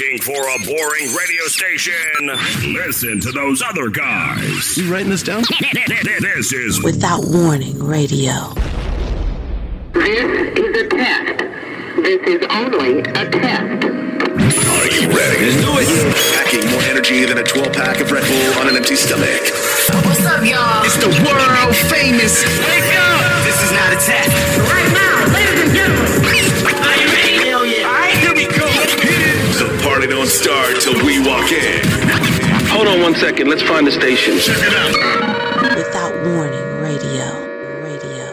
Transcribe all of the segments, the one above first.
Looking for a boring radio station? Listen to those other guys. You writing this down? This is Without Warning Radio. This is a test. This is only a test. Are you ready? Let's do it. Packing more energy than a 12 pack of Red Bull on an empty stomach. What's up, y'all? It's the world famous. Wake up! This is not a test. Don't start till we walk in. Hold on one second. Let's find the station. Check it out. Without Warning Radio. Radio.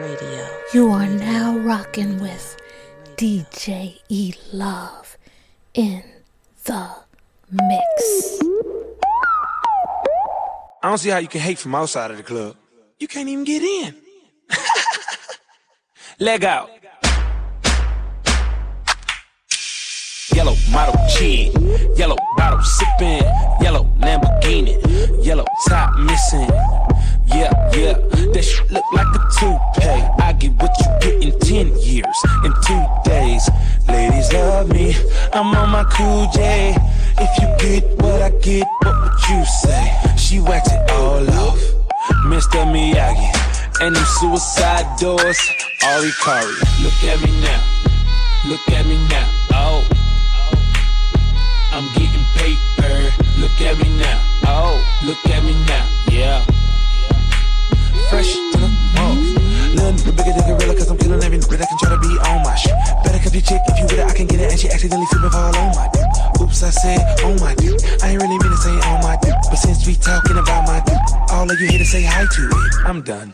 Radio. You are now rocking with DJ E Love in the mix. I don't see how you can hate from outside of the club. You can't even get in. Leg out. Yellow model chin, yellow bottle sipping, yellow Lamborghini, yellow top missing. Yeah, yeah, that shit look like a toupee. I get what you get in 10 years, in two days. Ladies love me, I'm on my cool J. If you get what I get, what would you say? She whacked it all off, Mr. Miyagi. And them suicide doors, Ari Kari. Look at me now, look at me now, oh. I'm getting paper. Look at me now. Oh, look at me now. Yeah. Fresh to the off. Little nigga bigger than gorilla, cause I'm killing every nigga that can try to be on my shit. Better cuff your chick if you with it, I can get it. And she accidentally flipping fall on my dick. Oops, I said on my dick. I ain't really mean to say on my dick. But since we talking about my dick, all of you here to say hi to it. I'm done.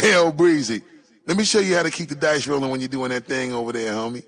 Hell, Breezy. Let me show you how to keep the dice rolling when you're doing that thing over there, homie.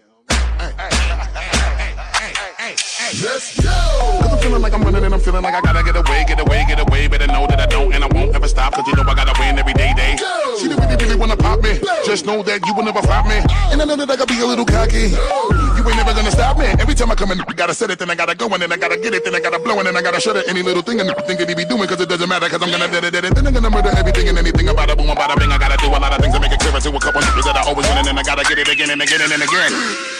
Let's go! Cause I'm feeling like I'm running and I'm feeling like I gotta get away, get away, get away. Better know that I don't and I won't ever stop. Cause you know I gotta win every day, day. See, they really, really wanna pop me. Just know that you will never flop me. And I know that I gotta be a little cocky. You ain't never gonna stop me. Every time I come in, I gotta set it, then I gotta go, and then I gotta get it, then I gotta blow, and then I gotta shut it. Any little thing and think that he be doing, cause it doesn't matter, cause I'm gonna dead it, dead it. Then I'm gonna murder everything and anything about it, boom, about a bing. I gotta do a lot of things to make it clear to a couple niggas that I always win, and then I gotta get it again and again and again.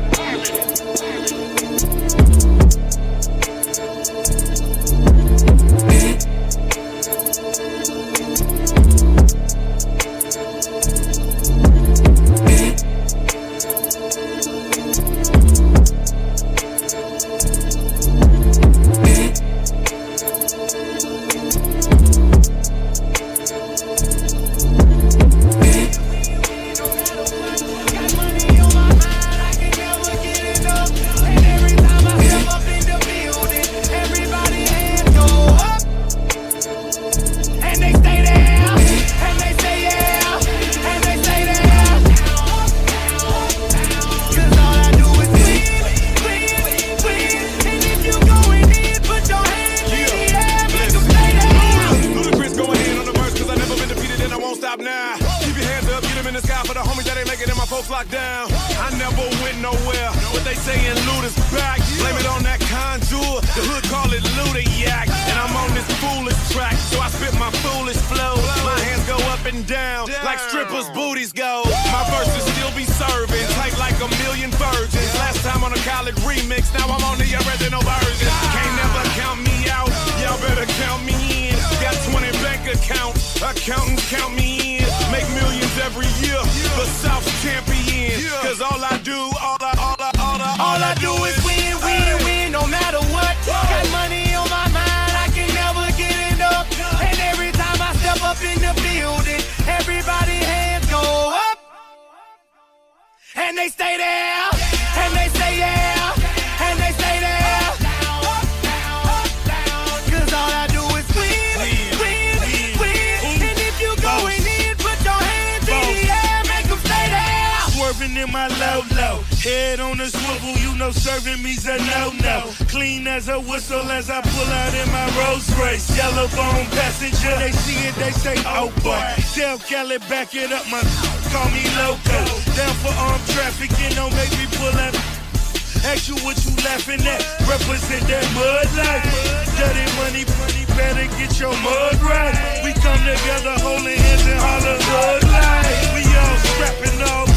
Represent that mud life. Dirty money, money, better get your mud right. We come together holding hands and holler mud life. We all strapping all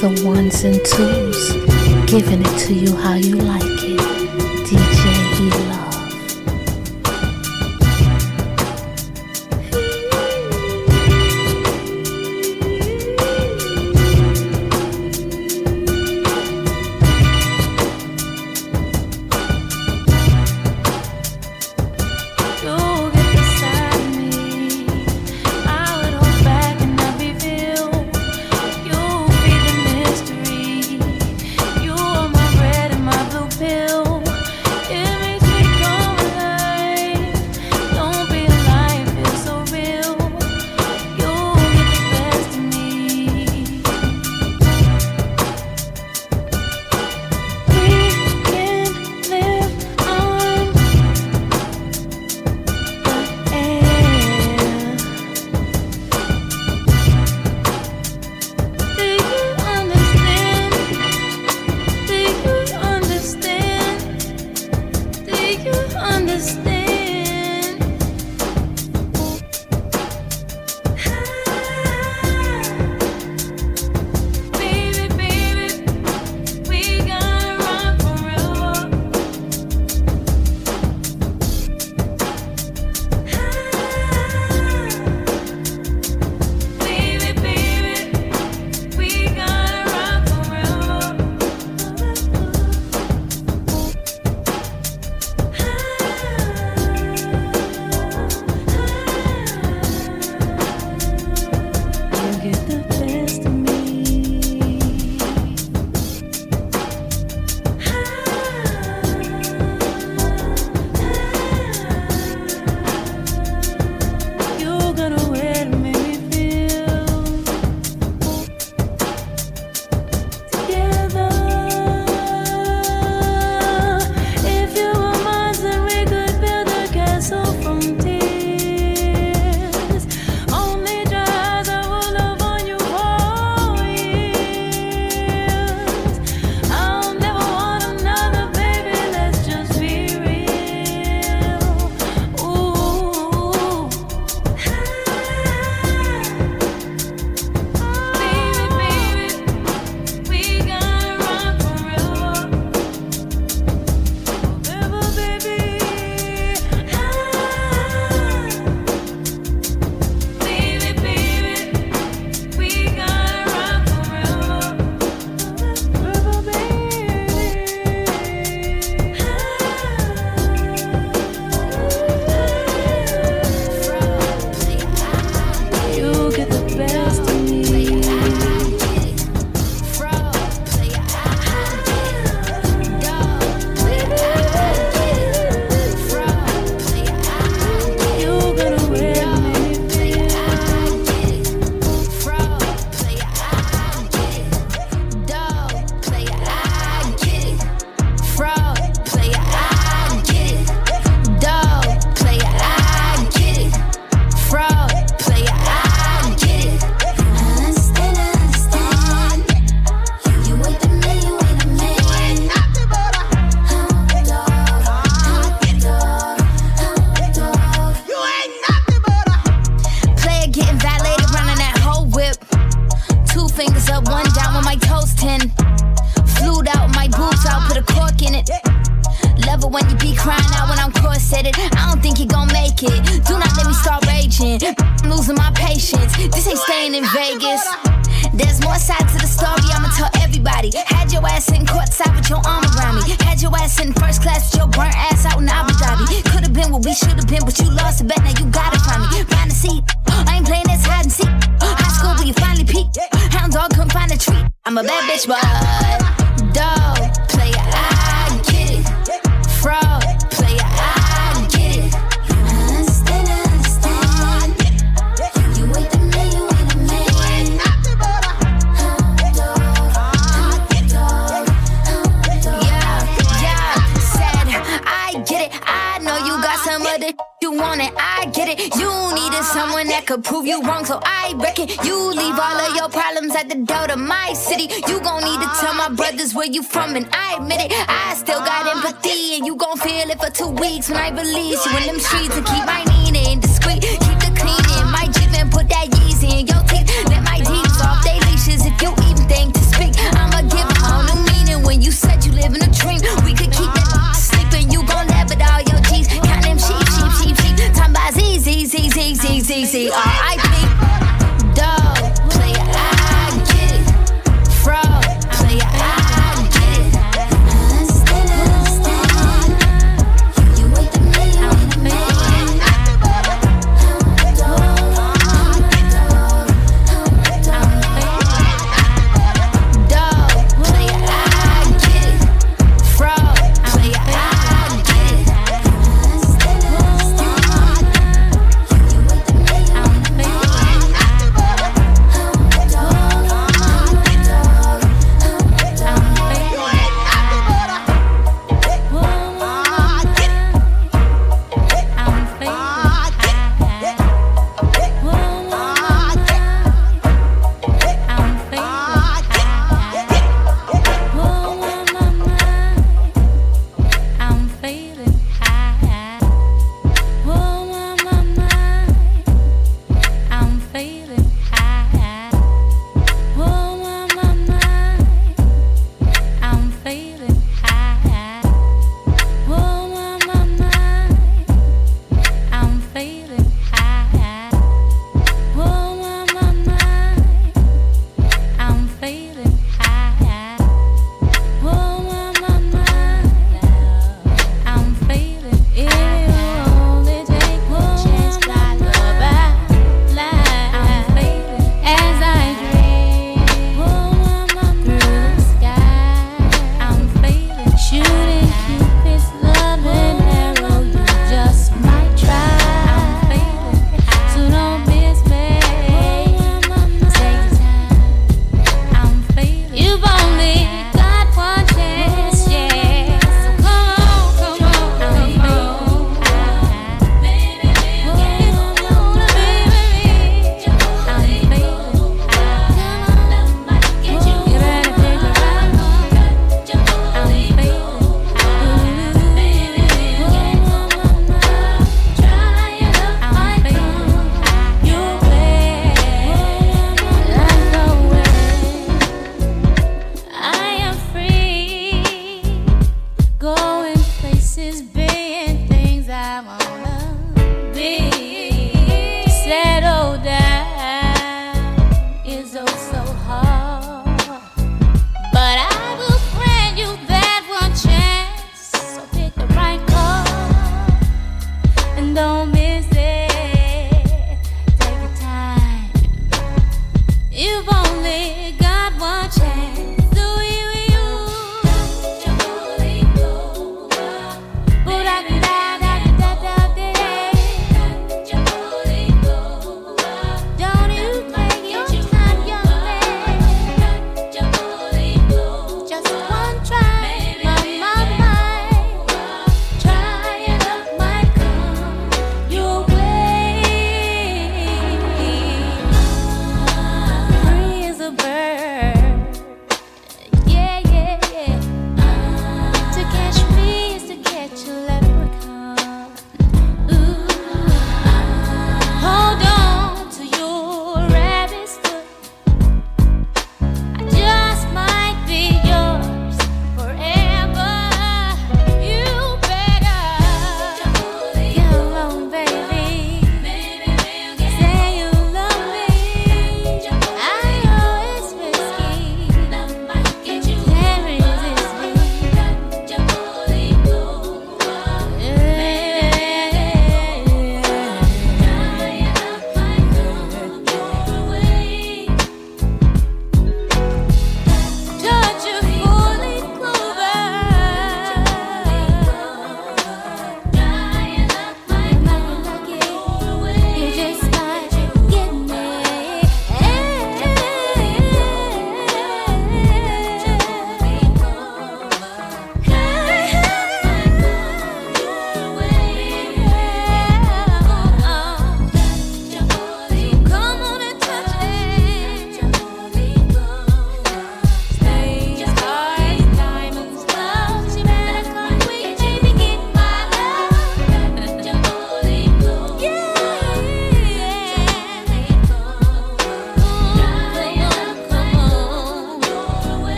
the ones and twos, giving it to you how you like.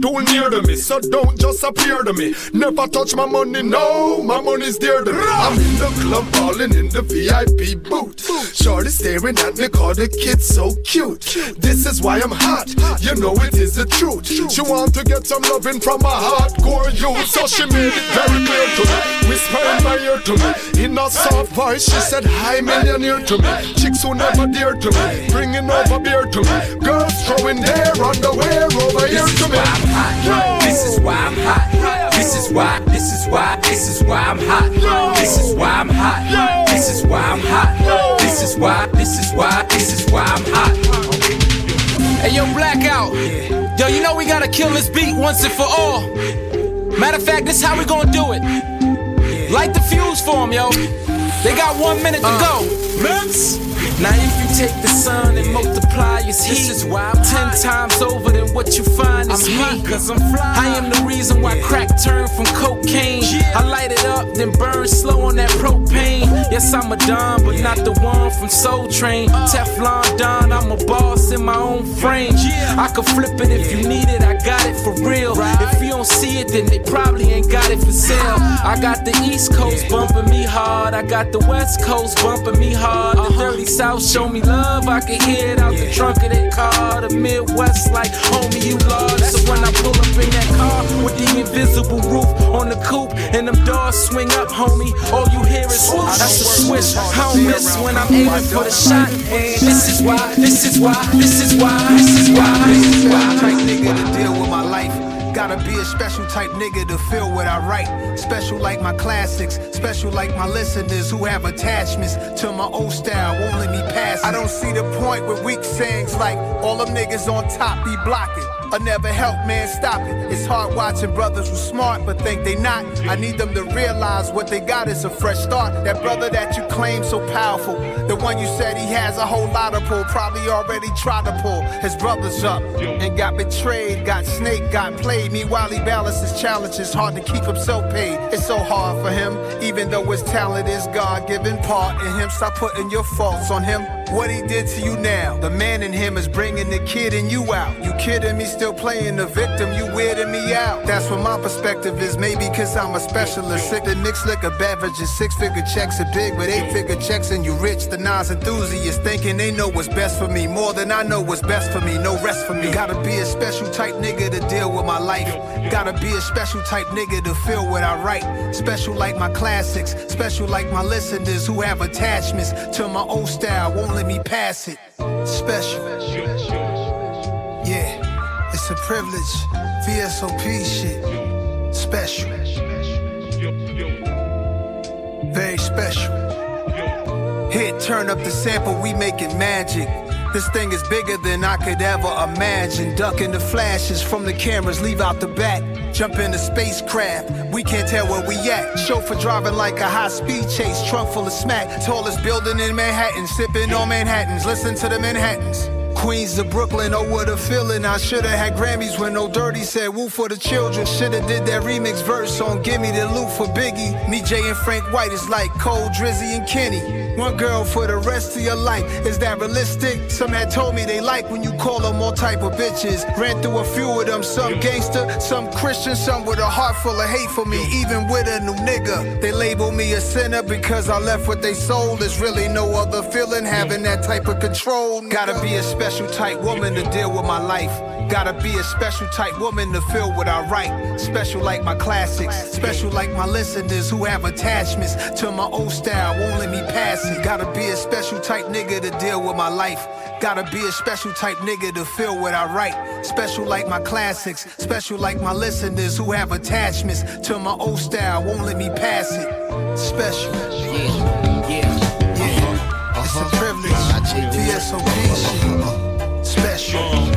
Tool near to me, so don't just appear to me. Never touch my money, no, my money's dear to me. I'm in the club balling in the VIP booth. Shorty staring at me, call the kid so cute. This is why I'm hot, you know it is the truth. She want to get some loving from a hardcore youth, so she made it very clear to me. Whisper in my ear to me, in a soft voice, she said, Hi, millionaire to me. Chicks who never dear to me, bringing over beer to me. Girls throwing their underwear over here to me. This is why I'm hot. This is why, this is why, this is why I'm hot. This is why I'm hot. This is why I'm hot. This is why, this is why, this is why I'm hot. Hey, yo, Blackout. Yo, you know we gotta kill this beat once and for all. Matter of fact, this how we gonna do it. Light the fuse for 'em, yo. They got one minute to uh. go. Let's. Now you take the sun and multiply its heat, this is why I'm ten times over than what you find is me. Cause I'm fly. I am the reason why crack turned from cocaine. I light it up, then burn slow on that propane. Yes, I'm a Don, but not the one from Soul Train. Uh. Teflon Don, I'm a boss in my own frame. I could flip it if you need it, I got it for real. If you don't see it, then they probably ain't got it for sale. Ah. I got the East Coast bumping me hard, I got the West Coast bumping me hard. The uh-huh. dirty South show me love, I can hear it out the trunk of that car. The Midwest, like, homie, you lost. So when I pull up in that car with the invisible roof on the coupe and them doors swing up, homie, all you hear is whoosh. That's a swish. I don't miss when I'm aiming for the shot. This is why, this is why, this is why, this is why, this is why. Type nigga to deal with my life. Gotta be a special type nigga to feel what I write. Special like my classics, special like my listeners who have attachments to my old style. Won't let me pass. it. I don't see the point with weak sayings like all them niggas on top be blocking. I never help man stop it. It's hard watching brothers who smart but think they not. I need them to realize what they got is a fresh start. That brother that you claim so powerful, the one you said he has a whole lot of pull, probably already tried to pull his brothers up and got betrayed, got snake, got played. Meanwhile he balances challenges, hard to keep himself paid. It's so hard for him, even though his talent is God-given part in him. Stop putting your faults on him. What he did to you now, the man in him is bringing the kid in you out. You kidding me? Still playing the victim, you weirding me out. That's what my perspective is. Maybe cause I'm a specialist. Sick to mix liquor beverages, six figure checks are big, but eight figure checks and you rich. The Nas enthusiasts thinking they know what's best for me more than I know what's best for me. No rest for me. Gotta be a special type nigga to deal with my life. Gotta be a special type nigga to feel what I write. Special like my classics, special like my listeners who have attachments to my old style. Won't let me pass it. Special. Yeah, it's a privilege. VSOP shit. Special. Very special. Hit, turn up the sample, we making magic. This thing is bigger than I could ever imagine. Ducking the flashes from the cameras, leave out the back. Jump in the spacecraft, we can't tell where we at. Chauffeur driving like a high speed chase, trunk full of smack. Tallest building in Manhattan, sipping on Manhattans. Listen to the Manhattans. Queens to Brooklyn, oh what a feeling. I shoulda had Grammys when Ol' Dirty said Wu for the children. Shoulda did that remix verse on Gimme the Loot for Biggie. Me, Jay, and Frank White is like Cole, Drizzy, and Kenny. One girl for the rest of your life. Is that realistic? Some had told me they like when you call them all type of bitches. Ran through a few of them, some gangster, some Christian, some with a heart full of hate for me. Even with a new nigga, they label me a sinner because I left what they sold. There's really no other feeling having that type of control. Gotta be a special type woman to deal with my life. Gotta be a special type woman to feel what I write. Special like my classics, special like my listeners who have attachments to my old style. Won't let me pass Gotta be a special type nigga to deal with my life. Gotta be a special type nigga to feel what I write. Special like my classics, special like my listeners who have attachments to my old style. Won't let me pass it. Special. Yeah, yeah, yeah. It's a privilege. Uh-huh. Uh-huh. Special. Very special.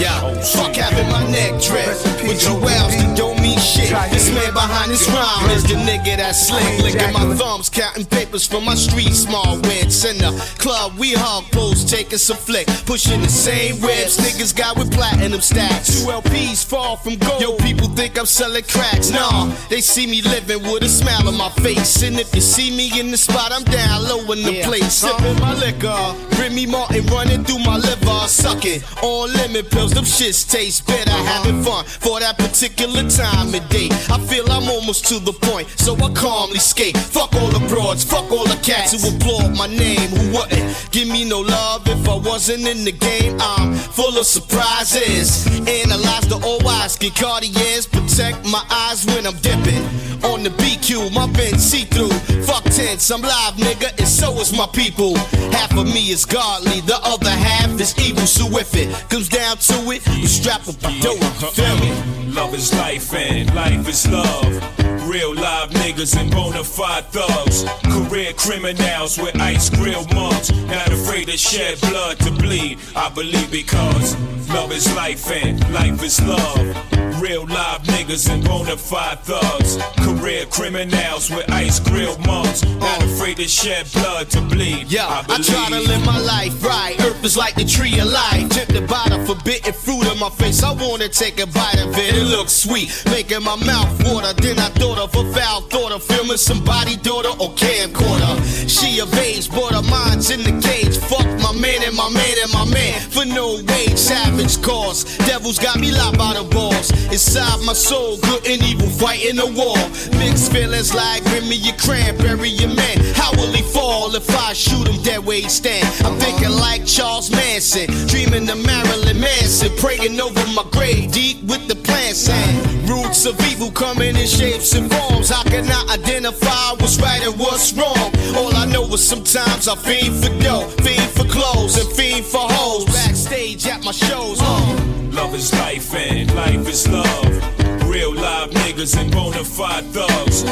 Yeah, fuck having my neck dressed. With you else that don't mean shit. This man behind this rhyme is the nigga that slick. Licking my thumbs, counting papers from my street small wins. In the club, we hog pose, taking some flick. Pushing the same whips niggas got with platinum stacks. Two LPs fall from gold. Yo, people think I'm selling cracks. Nah, they see me living with a smile on my face. And if you see me in the spot, I'm down low in the place. Sipping my liquor. Remy Martin running through my liver. Sucking on lemon pills. Them shits taste better. Having fun for that particular time of day. I feel I'm almost to the point, so I calmly skate. Fuck all the broads, fuck all the cats who applaud my name. Who wouldn't give me no love if I wasn't in the game? I'm full of surprises. Analyze the old eyes, get Cartiers, protect my eyes when I'm dipping. On the BQ, my Benz see through. Fuck tents, I'm live, nigga, and so is my people. Half of me is godly, the other half is evil. So if it comes down to it, you strap up a dope, feel me? Love is life and life is love. Real live niggas and bona fide thugs. Career criminals with ice grill mugs. Not afraid to shed blood to bleed. I believe because love is life and life is love. Real live niggas and bona fide thugs. Career criminals with ice grill mugs. Not afraid to shed blood to bleed. Yeah, I I, try to live my life right. Earth is like the tree of life. Tempted by the forbidden fruit in my face. I wanna take a bite of it. It looks sweet, making my mouth water. Then I thought of a foul thought of filming somebody daughter or camcorder. She of age, but her mind's in the cage. Fuck my man and my man and my man for no wage. Savage cause. Devils got me locked by the balls. Inside my soul, good and evil fighting a war. Mixed feelings like bring me your cranberry, your man. How will he fall if I shoot him dead where he stand? I'm thinking like Charles Manson, dreaming the of Marilyn Manson, praying over my grave deep with the plants and roots of evil coming in shapes and forms. I identify what's right and what's wrong? All I know is sometimes I fiend for dough, fiend for clothes, and fiend for hoes. Backstage at my shows. Uh. Love is life and life is love. Real live niggas and bona fide thugs.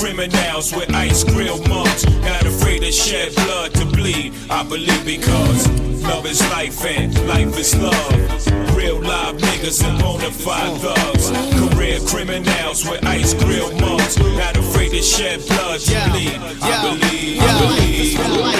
Criminals with ice grill mugs. Not afraid to shed blood to bleed. I believe because love is life and life is love. Real live niggas and bona fide thugs. Career criminals with ice grill mugs. Not afraid to shed blood to bleed. I believe. I believe.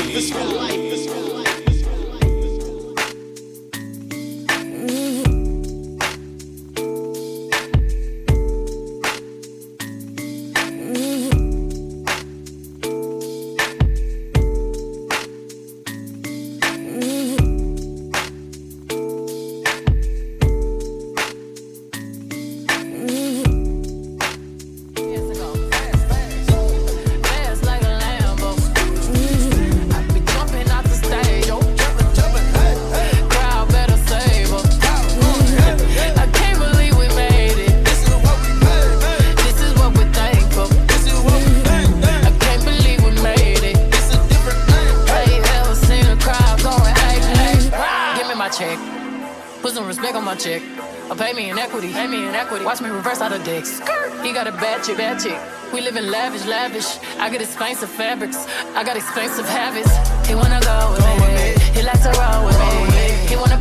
Respect on my check. Or pay me in equity. Pay me in equity. Watch me reverse out of dicks. He got a bad chick, bad chick. We live in lavish, lavish. I got expensive fabrics. I got expensive habits. He wanna go with me. He likes to roll with me. He wanna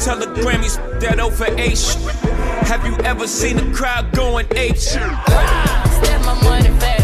Tell the Grammys that over H. Have you ever seen a crowd going H? Step my money fast.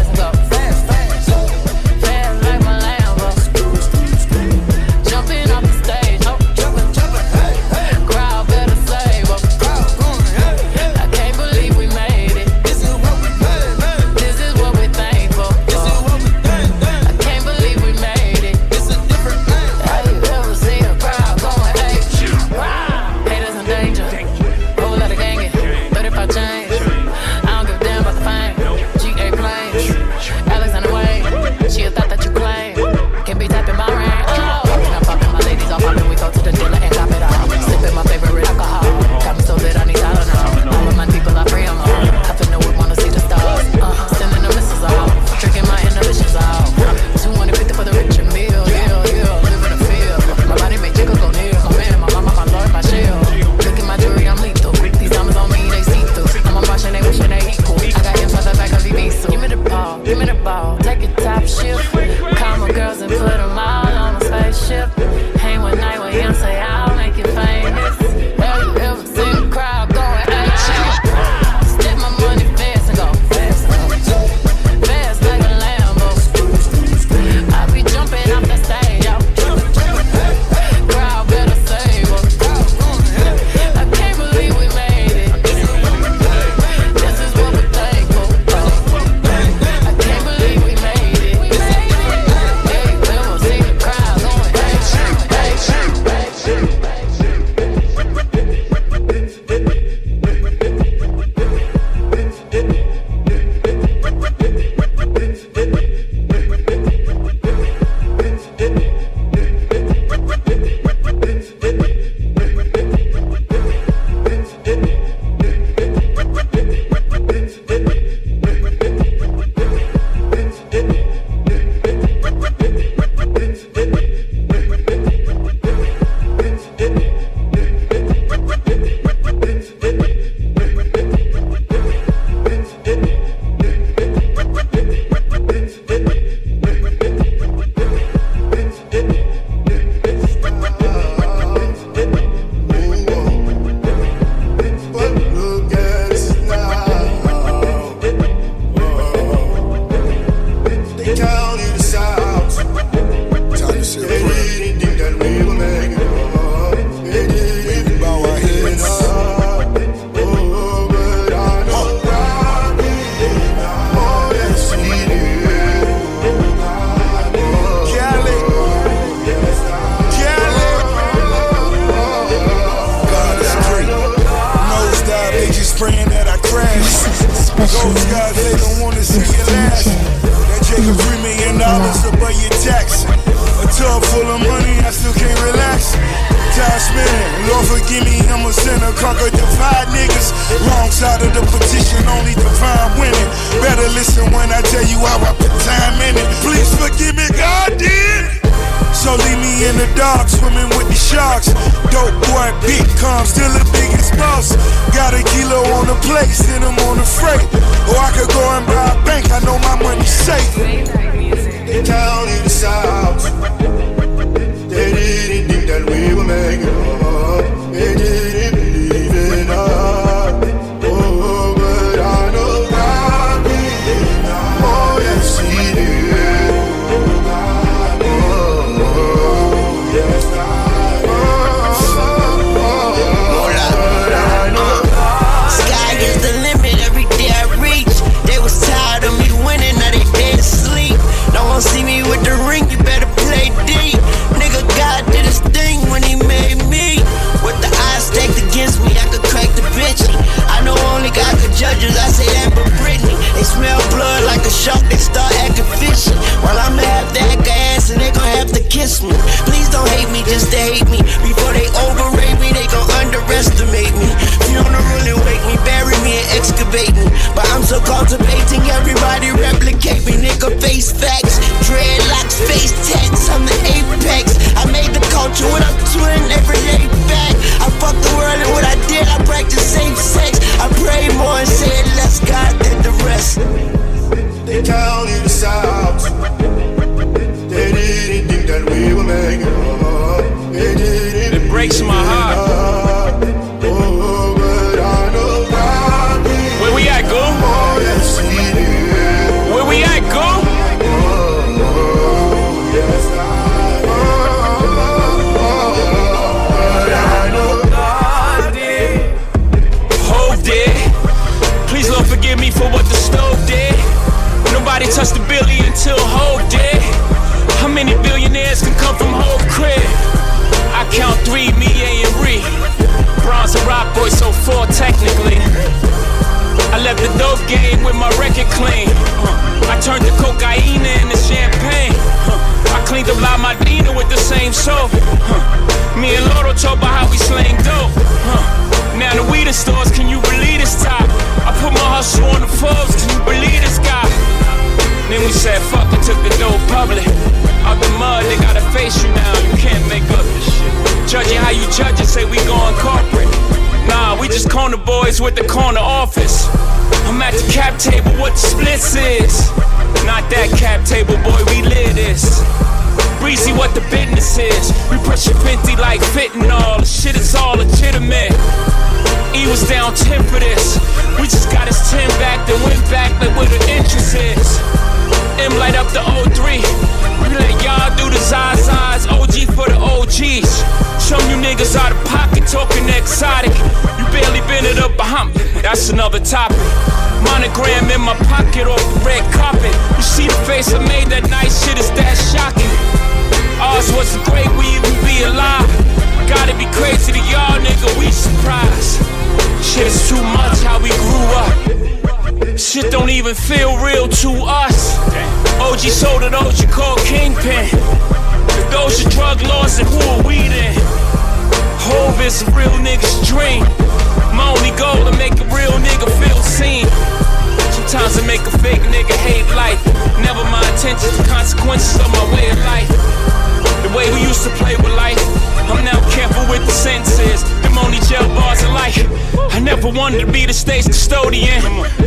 Wanted to be the state's custodian.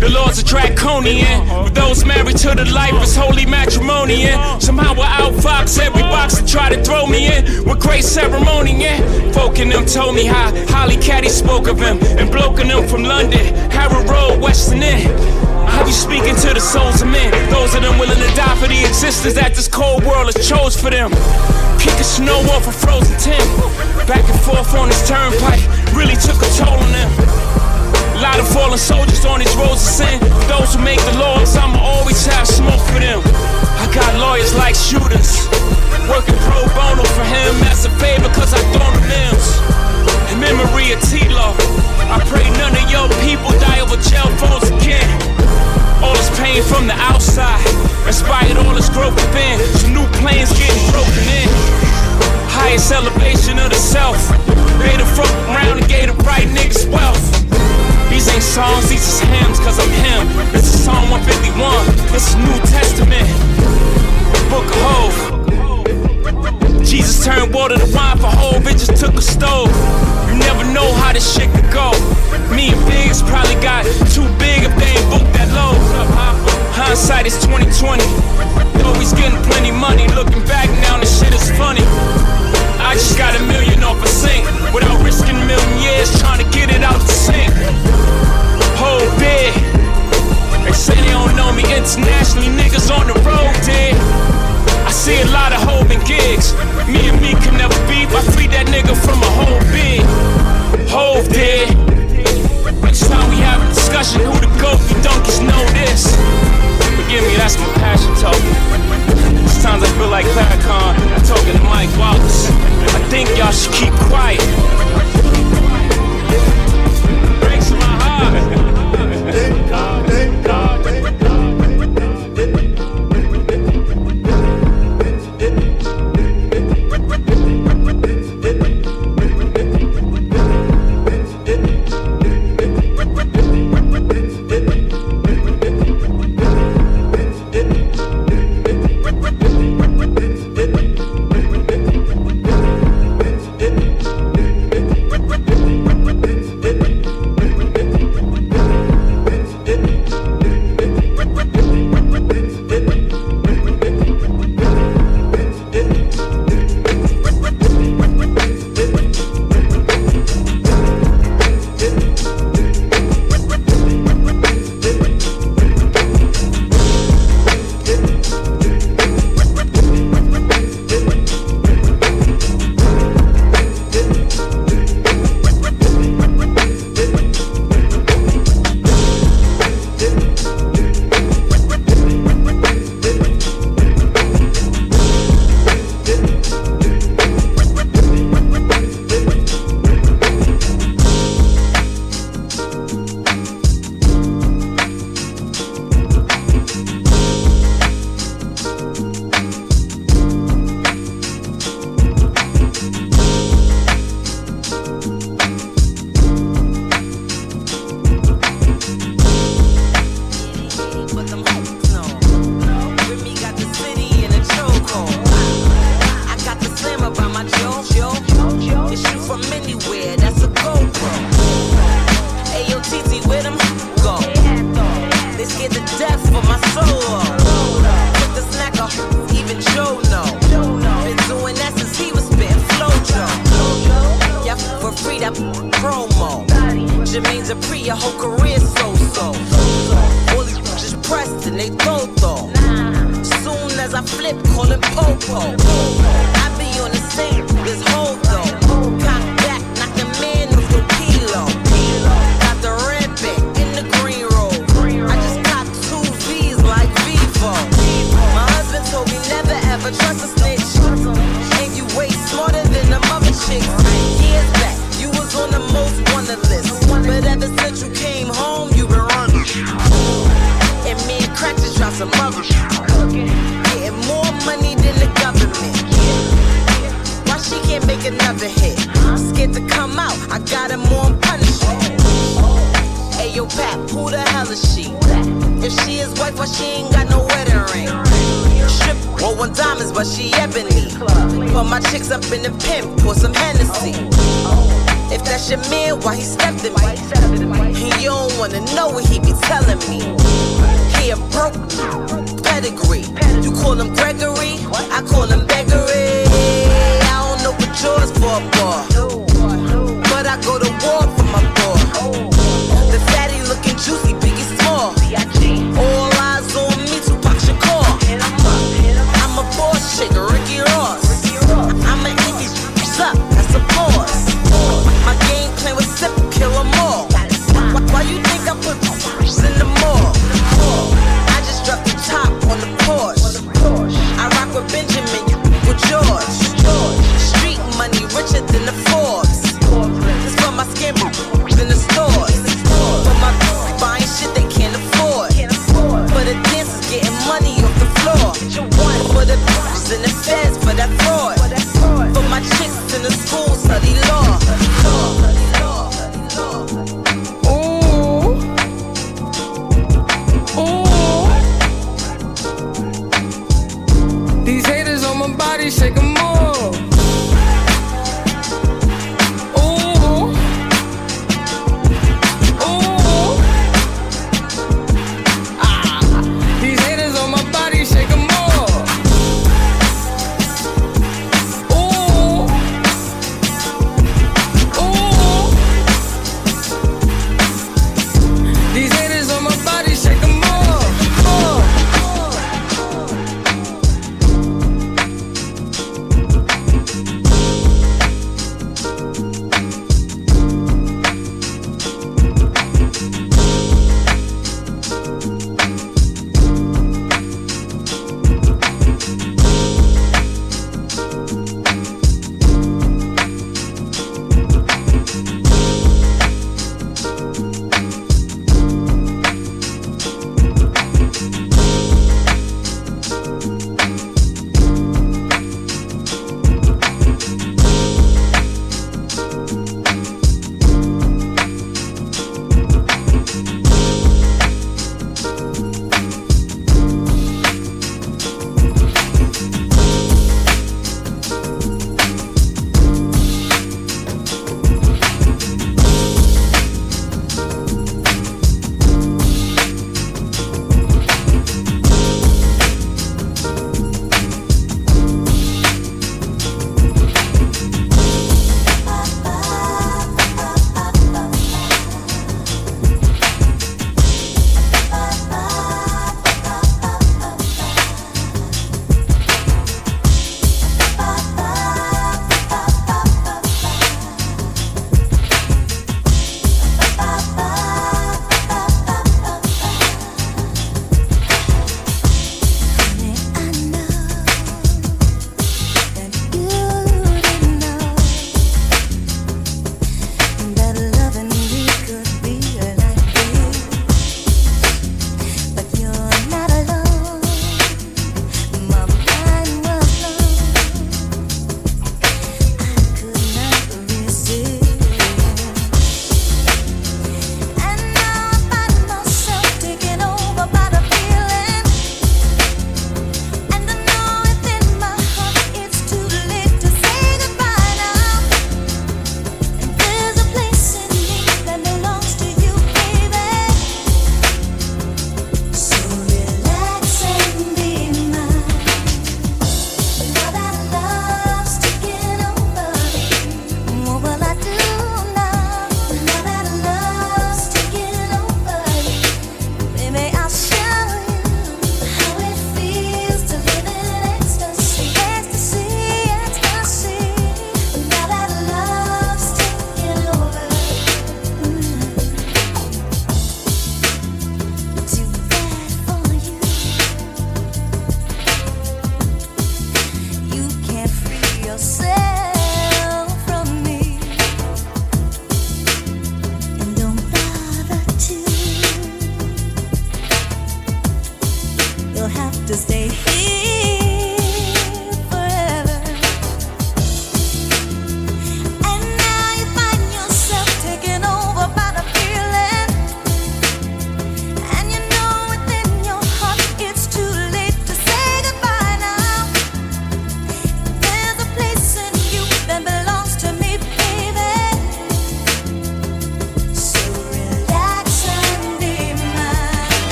The laws are draconian. With those married to the life, it's holy matrimony. Yeah. Somehow I outfox every box to try to throw me in. With great ceremony, yeah. Folk in them told me how Holly Caddy spoke of him. And bloke in them from London, Harrow Road, Western End. I be speaking to the souls of men, those of them willing to die for the existence that this cold world has chose for them. Kicking snow off a frozen Tim, back and forth on this turnpike, really took a toll on them. A lot of fallen soldiers on these roads of sin. Those who make the laws, I'ma always have smoke for them. I got lawyers like shooters, working pro bono for him as a favor, cause I throw the limbs. In memory of T-Law, I pray none of your people die over jail phones again. All this pain from the outside inspired all this growth within. Some new planes getting broken in. Highest elevation of the self. Made the fuck around and gave the right niggas wealth. These ain't songs, these is hymns, cause I'm him. This is Psalm 151, this is New Testament. Book of Hov. Jesus turned water to wine for it just took a stove. You never know how this shit could go. Me and Biggs probably got too big if they ain't booked that low. Hindsight is 2020. Always getting plenty money. Looking back now, this shit is funny. I just got a million off a sink without risking a million years trying to get it out the sink. Whole big. They say they don't know me internationally. Niggas on the road, dig. I see a lot of holding gigs. Me and me can never beef. I free that nigga from a whole big. Hov did. Next time we have a discussion, who the goat? You donkeys know this. Forgive me, that's my passion talking. Sometimes I feel like Farrakhan talking to Mike Wallace. I think y'all should keep quiet. Breaks my heart.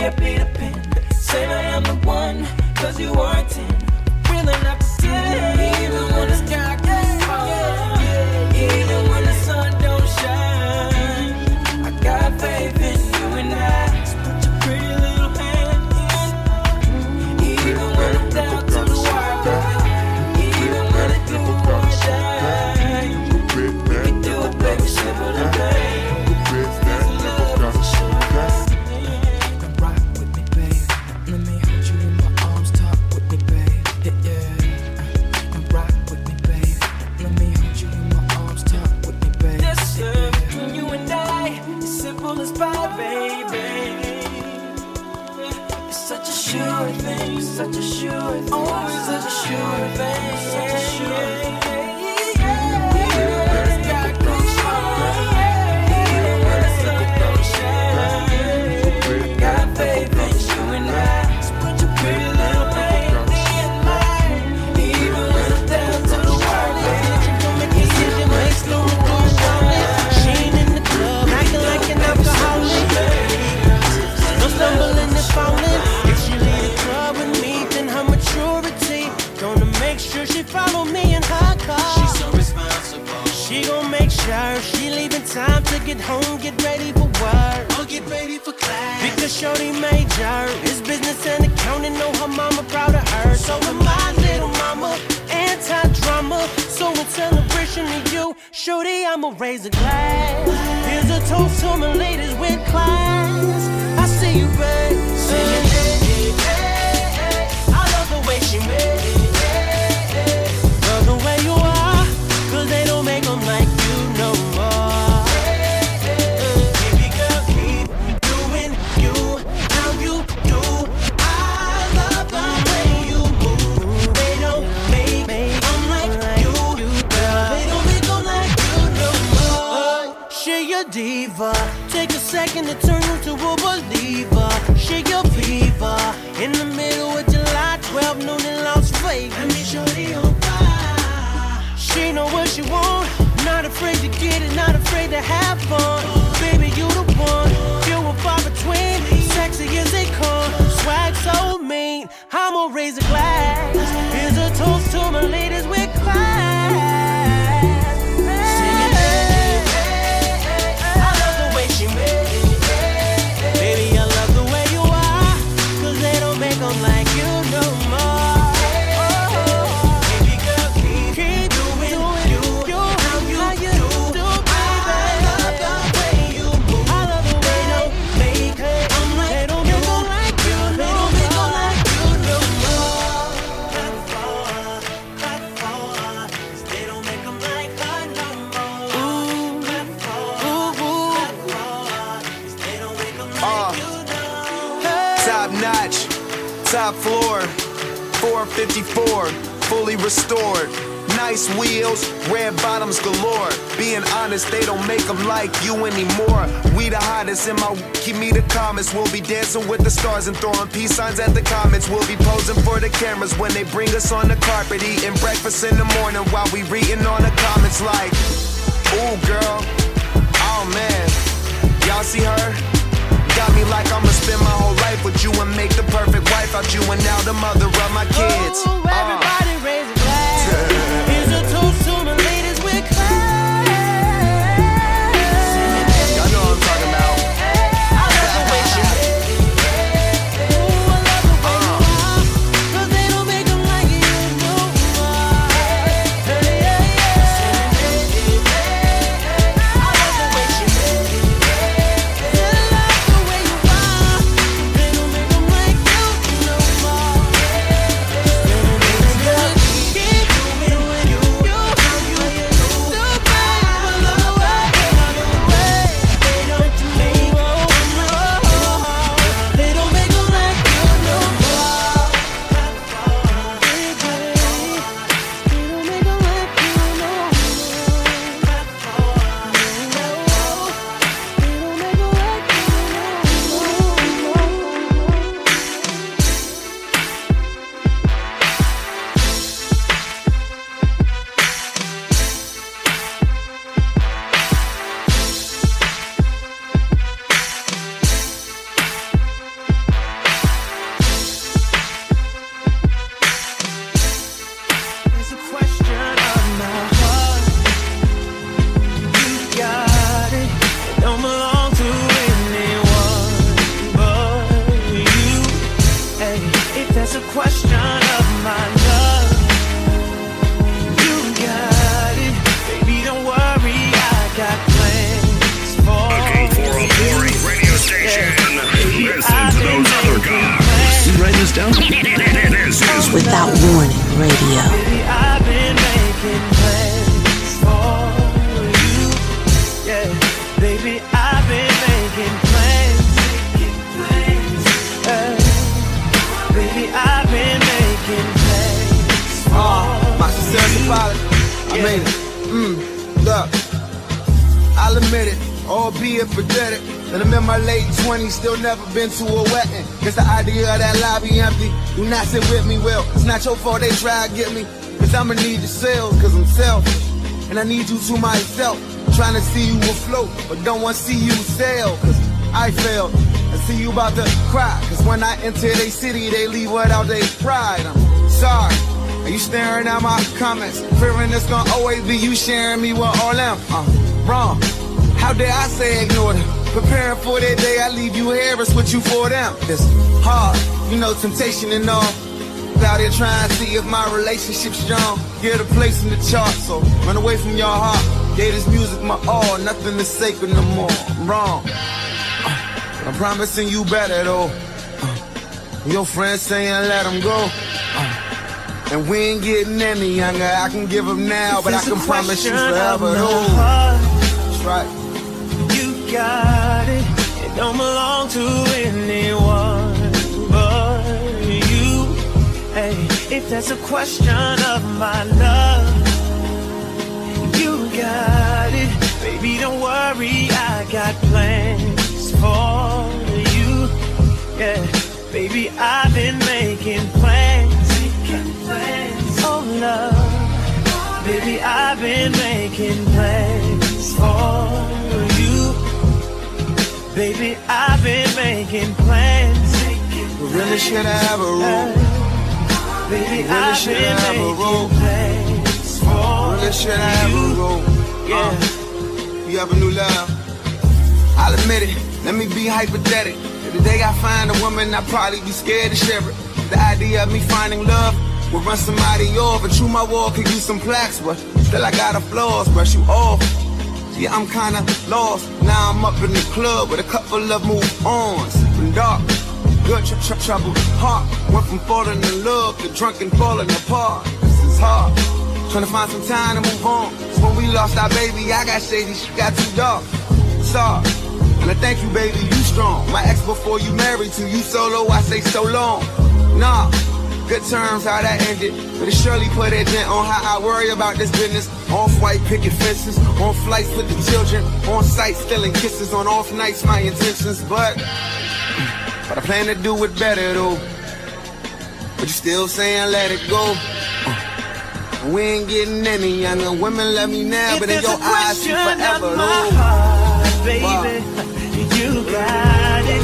be a Peter Pan. Say I'm the one, cause you are 10. Been to a wedding. Cause the idea of that lobby empty, do not sit with me, well. It's not your fault they try to get me. Cause I'ma need your sales, cause I'm selfish. And I need you to myself. Trying to see you afloat, but don't want to see you sail. Cause I failed. I see you about to cry. Cause when I enter they city, they leave without their pride. I'm sorry. Are you staring at my comments? Fearing it's gonna always be you sharing me with all them. Wrong. How dare I say ignore them? Preparing for that day, I leave you here, it's what you for them. It's hard, you know, temptation and all. Out here trying to see if my relationship's strong. Get a place in the chart, so run away from your heart. Gave this music my all, nothing is sacred no more. I'm wrong. Uh, I'm promising you better though. Uh, your friends saying let them go. Uh, and we ain't getting any younger. I can give them now, but I can promise you forever though. That's right. Got it. It don't belong to anyone but you. Hey, if that's a question of my love, you got it. Baby, don't worry, I got plans for you. Yeah, baby, I've been making plans. Oh, love. Baby, I've been making plans for you. Baby, I've been making plans. We really should have a rule. Baby, really I've should been have a making rule. plans for Really should have a rule. Yeah. Uh, you have a new love. I'll admit it. Let me be hypothetical. If the day I find a woman, I'd probably be scared to share it. The idea of me finding love will run somebody off. And true, my wall could use some plaques, but still I got a flaws. Brush you off. Yeah, I'm kinda lost. Now I'm up in the club with a couple of move ons. From dark, good tr- tr- troubled heart. Went from falling in love to drunk and falling apart. This is hard. Trying to find some time to move on. When we lost our baby, I got shady, she got too dark. Sorry. And I thank you, baby, you strong. My ex before you married to you solo, I say so long. Nah, good terms how that ended. But it surely put a dent on how I worry about this business. Off-white picket fences, on flights with the children, on site stealing kisses, on off nights my intentions. But, but I plan to do it better though. But you still saying let it go. Uh, we ain't getting any younger. Women love me now, If but in your eyes, of forever my heart, baby, you got. It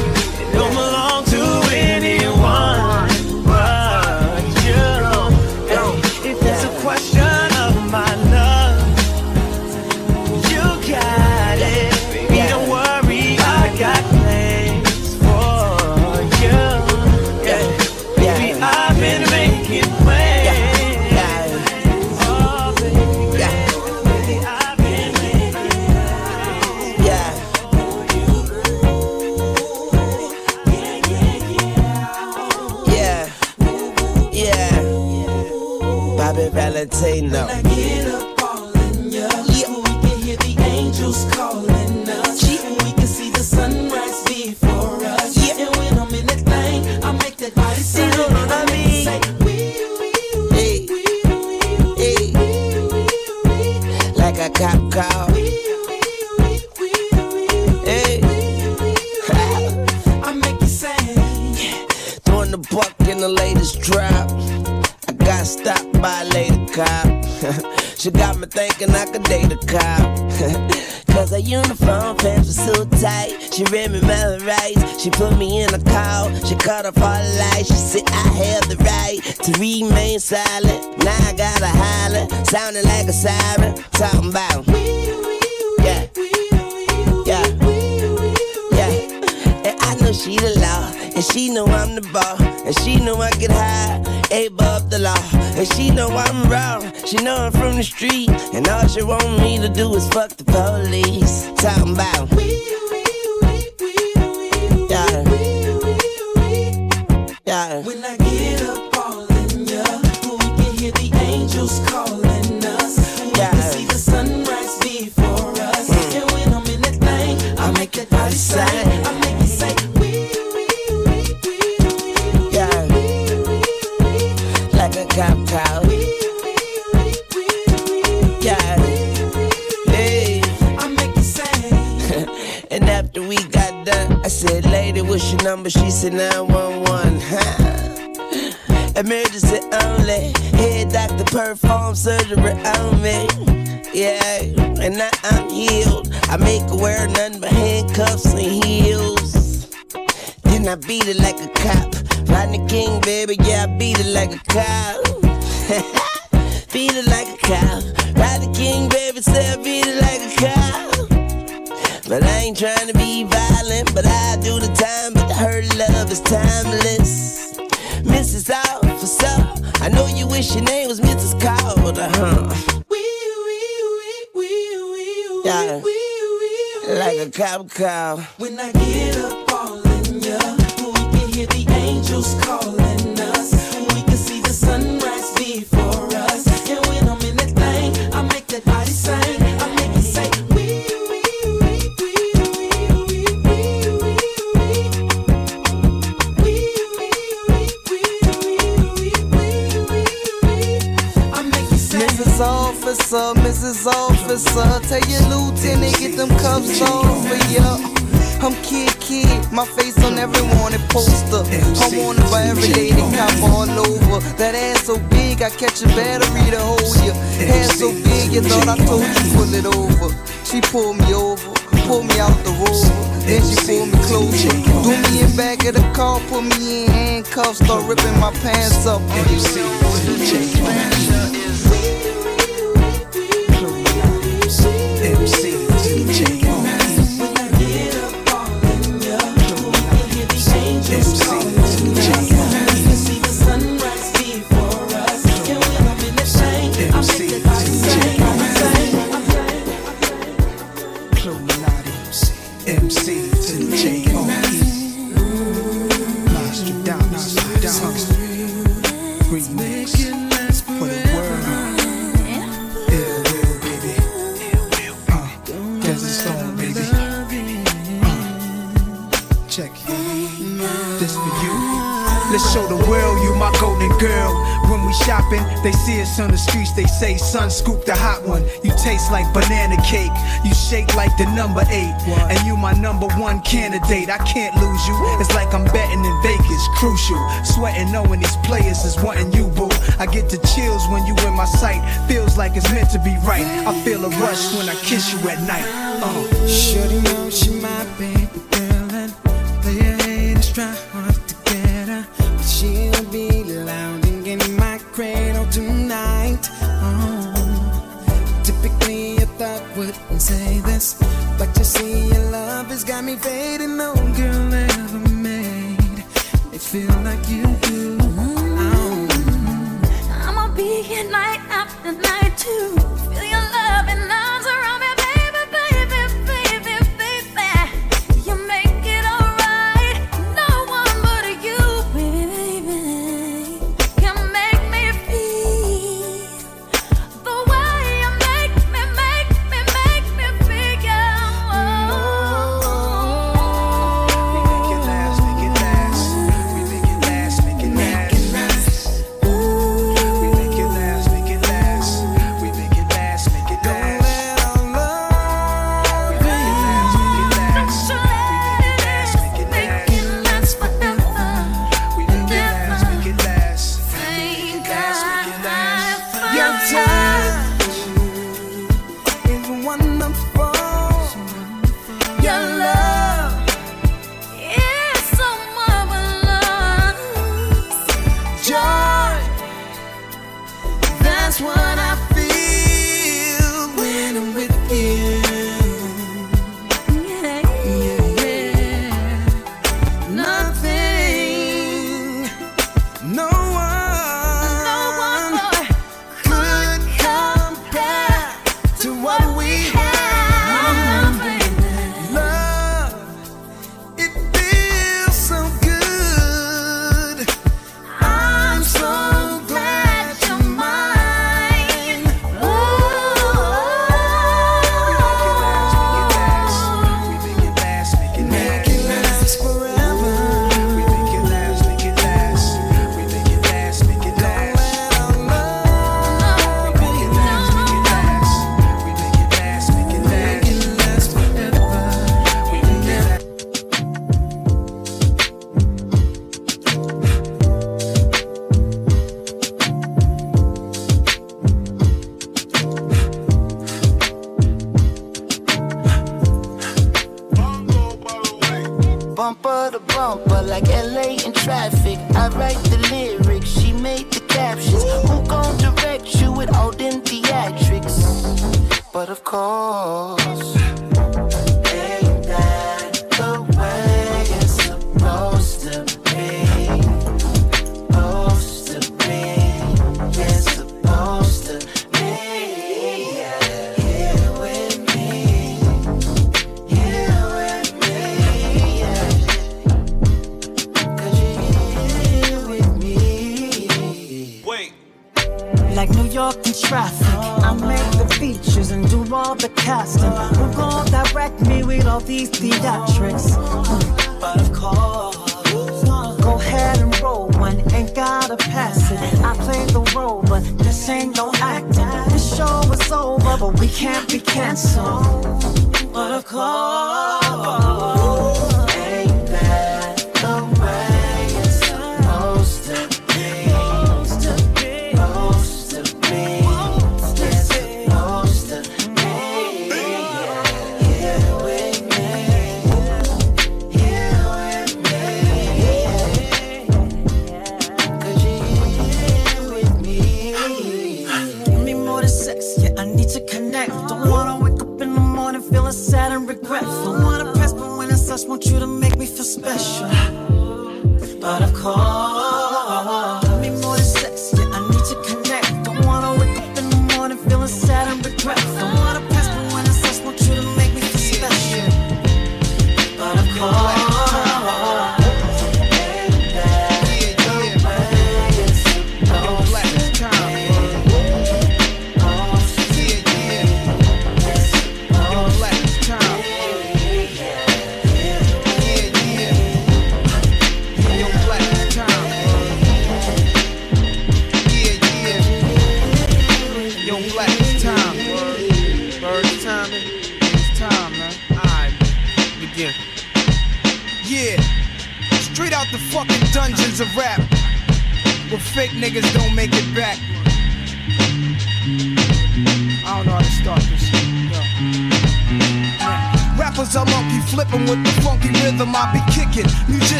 Get she got me thinking I could date a cop. Cause her uniform pants were so tight. She read me my rights. She put me in a call. She cut off all the lights. She said I have the right to remain silent. Now I gotta holler. Sounding like a siren. Talking about. Yeah. Yeah she the law, and she know I'm the ball, and she know I get high, above the law, and she know I'm wrong, she know I'm from the street, and all she want me to do is fuck the police, talking about we, we, we, we, we, yeah. we, we, we, yeah. When I get up all in ya, we can hear the angels calling. Number? She said 911. Huh? Emergency only. Head doctor perform surgery on me. Yeah, and now I'm healed. I make her wear nothing but handcuffs and heels. Then I beat it like a cop. Rodney King, baby, yeah, I beat it like a cop. beat it like a cow. Rodney King, baby, say I beat it like a cow. But I ain't trying to be violent, but I do the time. But her love is timeless. Mrs. Officer, I know you wish your name was Mrs. Carter, huh? Yeah. Like a cop cow. When I get up all in ya, we can hear the angels calling Officer, Mrs. Officer, tell your lieutenant get them cuffs off for ya. I'm Kidd, Kidd, my face on every wanted poster. I'm wanted by every lady cop all over. That ass so big, I catch a battery to hold ya. Hair so big, you thought I told you pull it over. She pulled me over, pulled me out the rover. Then she pulled me closer. Threw me in back of the car, put me in handcuffs, start ripping my pants up. MC shopping, they see us on the streets, they say, son, scoop the hot one. You taste like banana cake, you shake like the number eight. And you my number one candidate, I can't lose you. It's like I'm betting in Vegas, crucial. Sweating knowing these players is wanting you, boo. I get the chills when you in my sight, feels like it's meant to be right. I feel a rush when I kiss you at night. Uh. Shorty know she my baby fading. No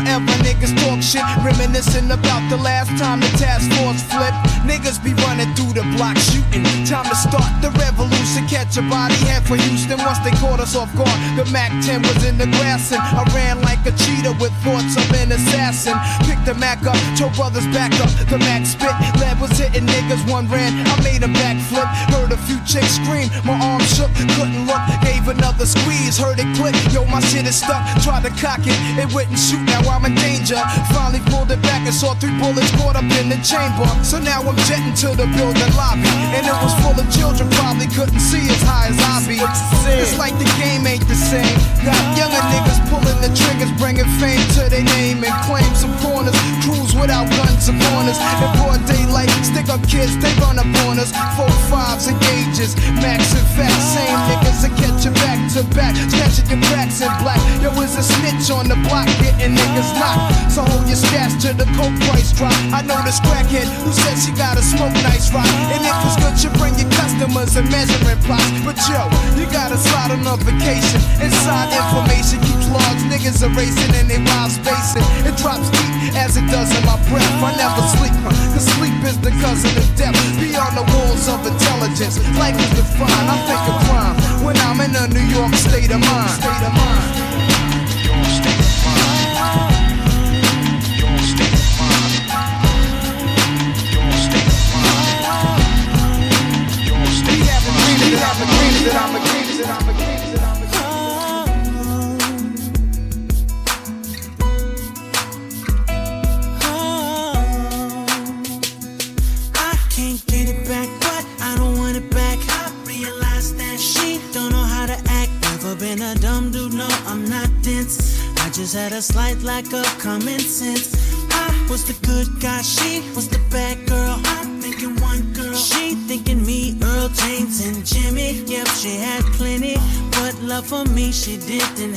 forever, niggas talk shit, reminiscing about the last time the task force flipped. Niggas be running through the block shooting. Time to start the revolution, catch a body head for Houston. Once they caught us off guard, the Mac 10 was in the grass and I ran like a cheetah with thoughts of an assassin. Picked the Mac up, Joe brothers back up. The Mac spit, lead was hitting niggas. One ran, I made a backflip. Heard a few chicks scream, my arm shook, couldn't look. Gave another squeeze, heard it click. Yo, my shit is stuck. Tried to cock it, it wouldn't shoot. Now I'm in danger. Finally pulled it back and saw three bullets caught up in the chamber. So now I'm jetting to the building lobby, and it was full of children. Probably couldn't see as high as I be. It's like the game ain't the same. Got younger niggas pulling the triggers, bringing fame to their name and claim some corners. Crews without guns or corners. In broad daylight, stick up kids, they run up on us. Four fives and gauges, max and fat. Same niggas that back to back, snatching your cracks in black. Yo, is a snitch on the block, getting niggas knocked. So hold your stash till the coke price drop. I know this crackhead who said she gotta smoke nice rock. And if it's good, you bring your customers and measuring plots. But yo, you gotta slide on a vacation. Inside information keeps logs, niggas are racing and they wild spacing. It drops deep as it does in my breath. I never sleep, huh, cause sleep is the cousin of death. Beyond the walls of intelligence, life is defined. I think of crime when I'm in a New York state of mind. State of mind. She didn't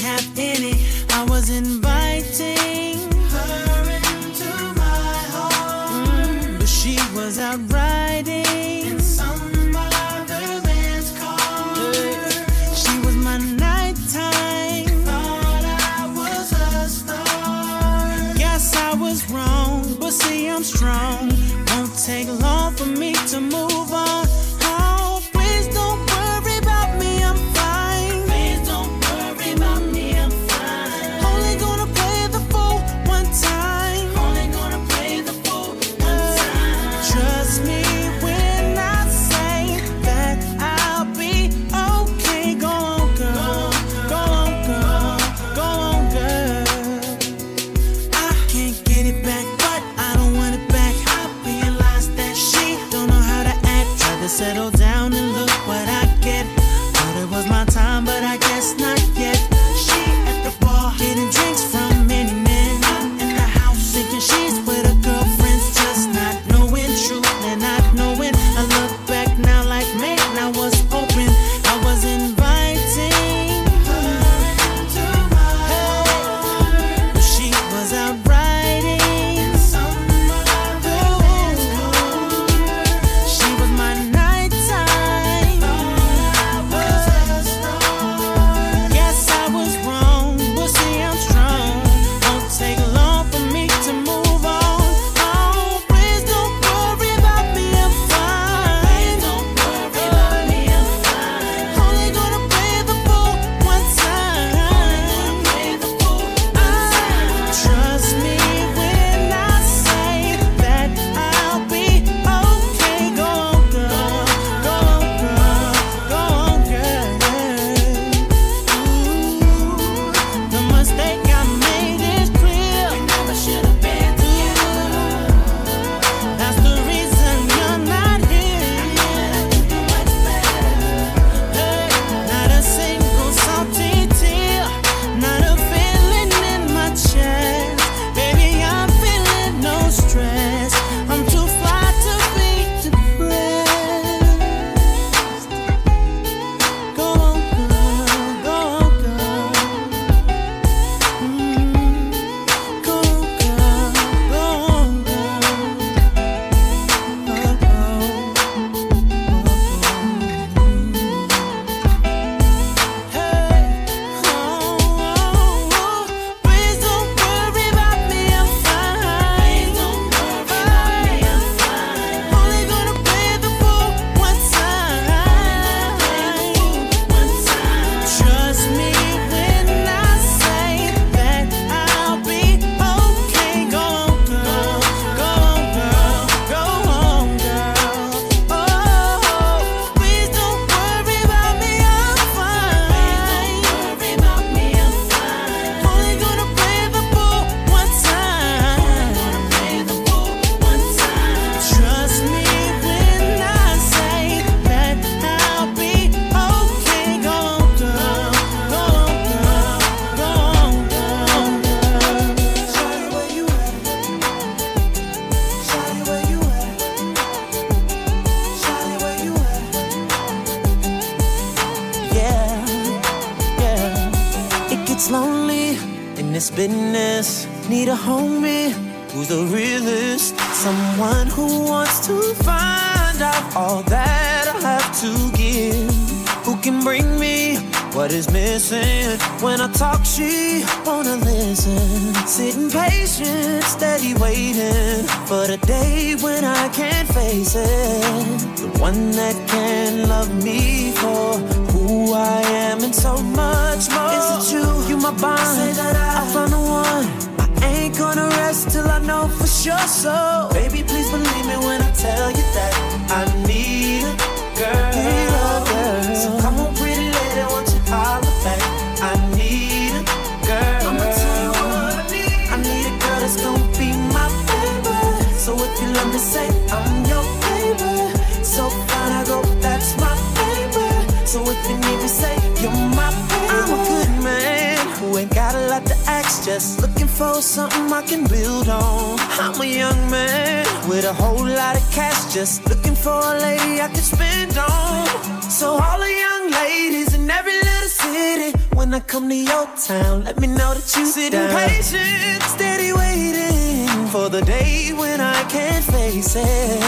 Just looking for something I can build on. I'm a young man with a whole lot of cash. Just looking for a lady I can spend on. So, all the young ladies in every little city, when I come to your town, let me know that you sit down. patient, steady waiting for the day when I can face it.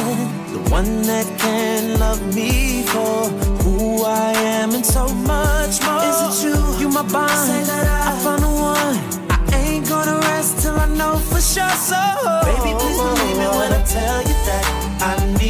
The one that can love me for who I am and so much more. Is it you? You my bond. Say that I, I found the one gonna rest till I know for sure. So, baby, please believe me when I tell you that I need.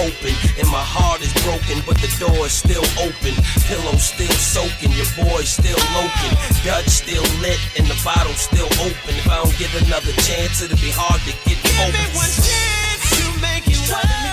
Hoping. And my heart is broken, but the door is still open. Pillow still soaking, your boy still loking. Dutch still lit, and the bottle still open. If I don't get another chance, it'll be hard to get focused. one chance to make it work.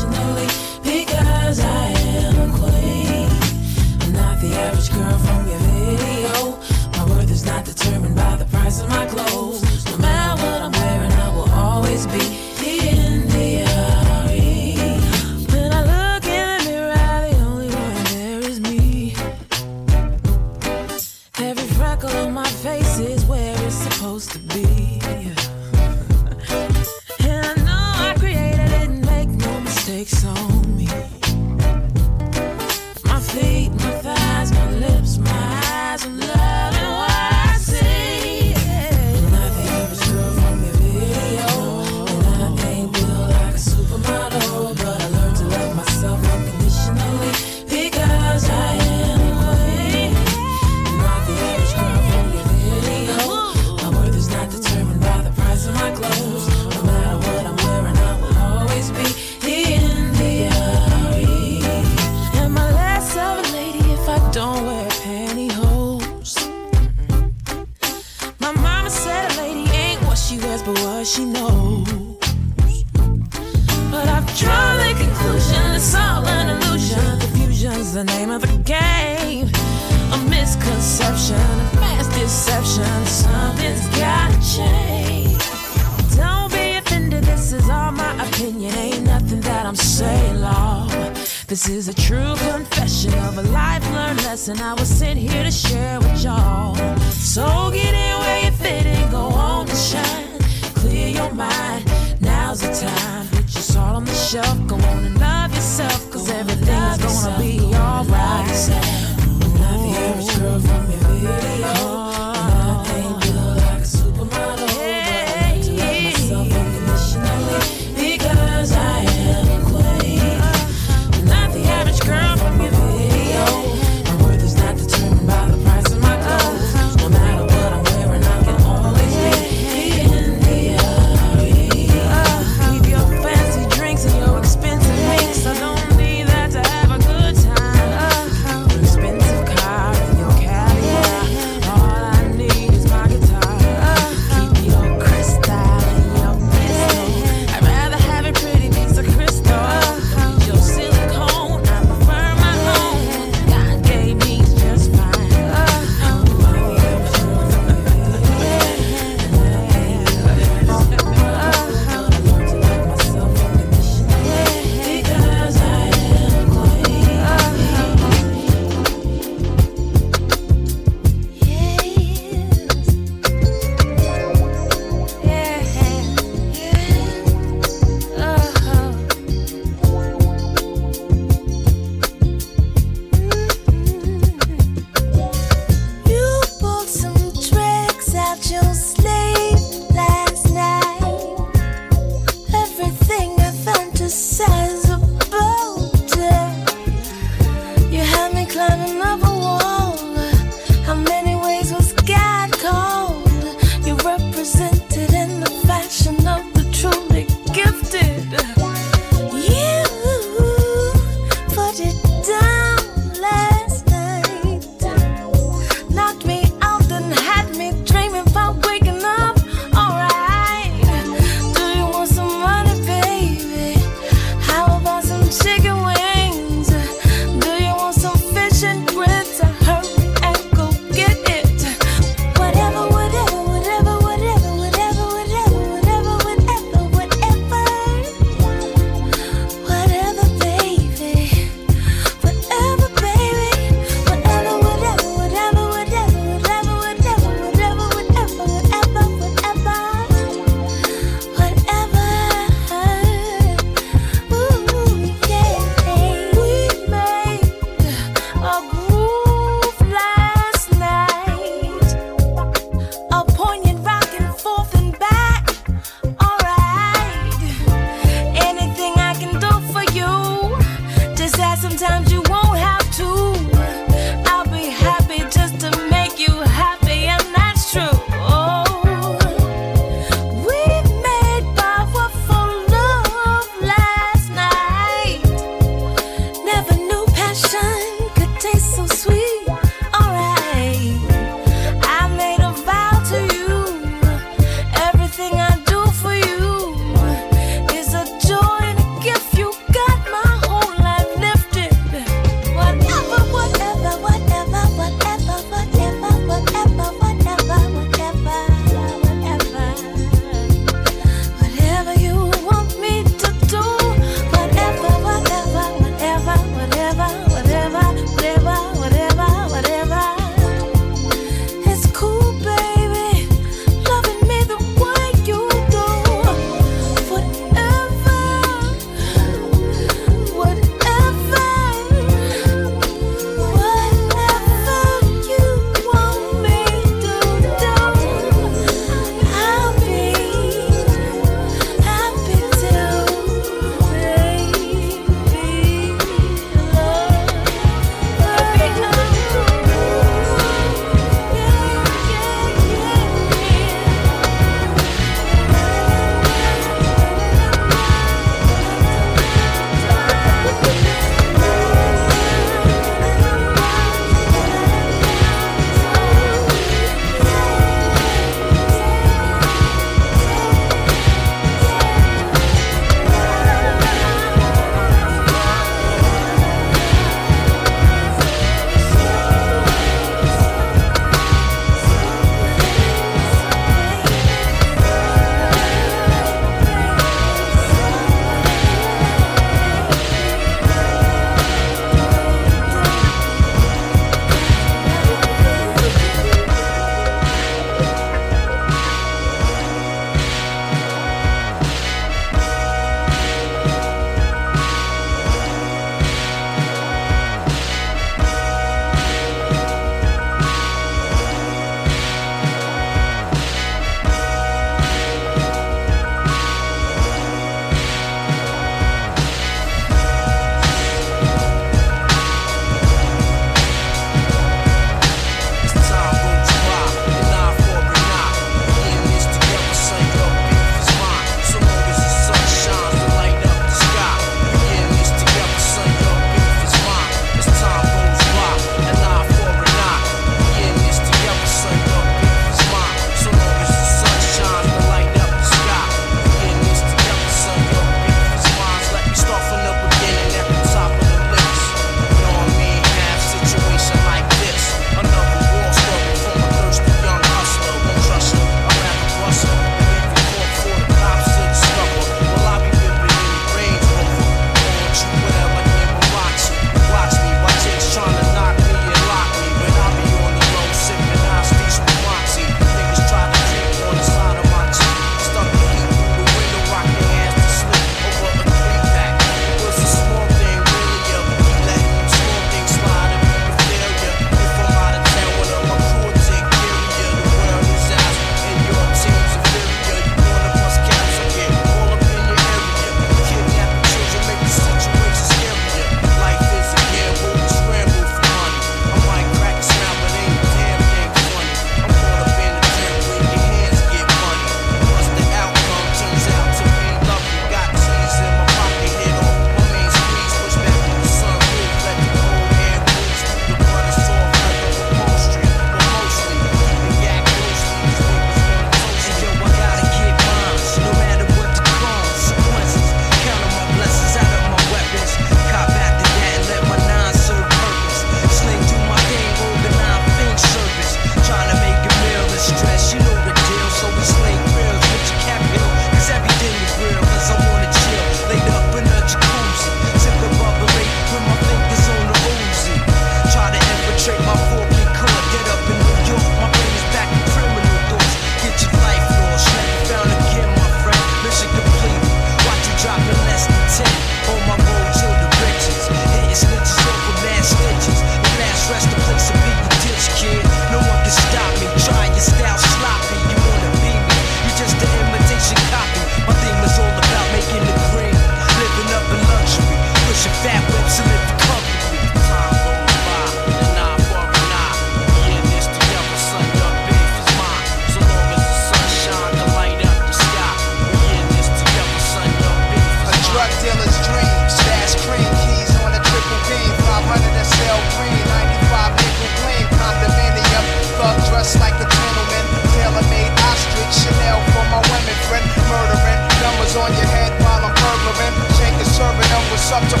Up to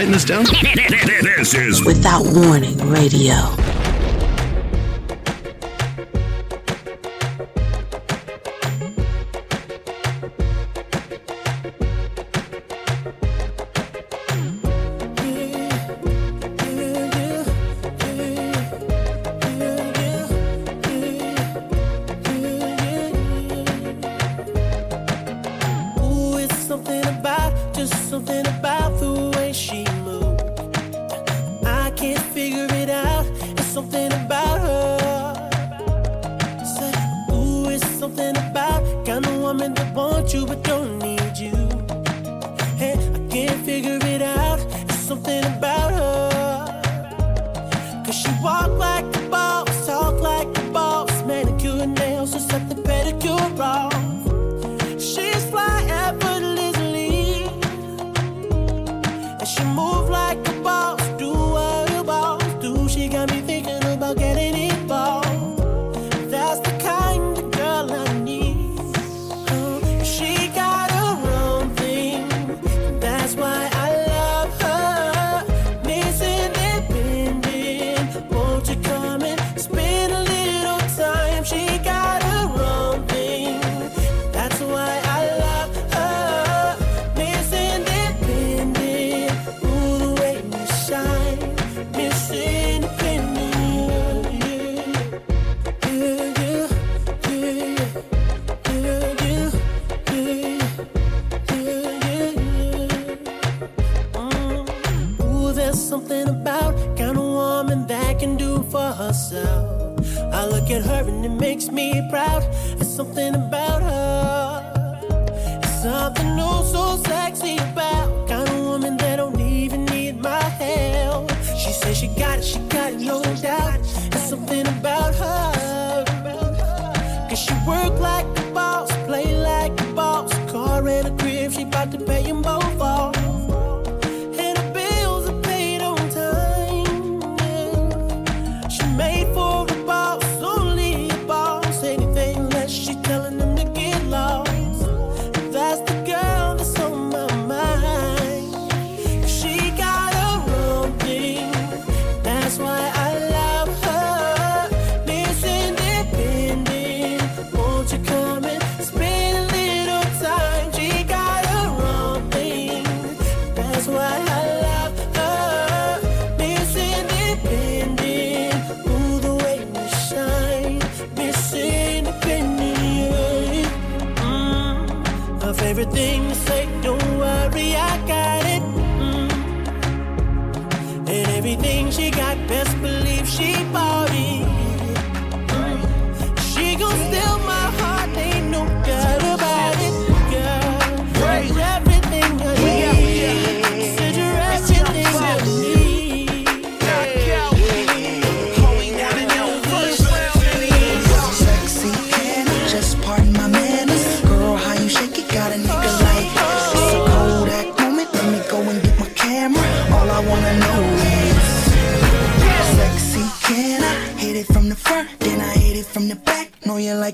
writing this down? This is Without Warning Radio.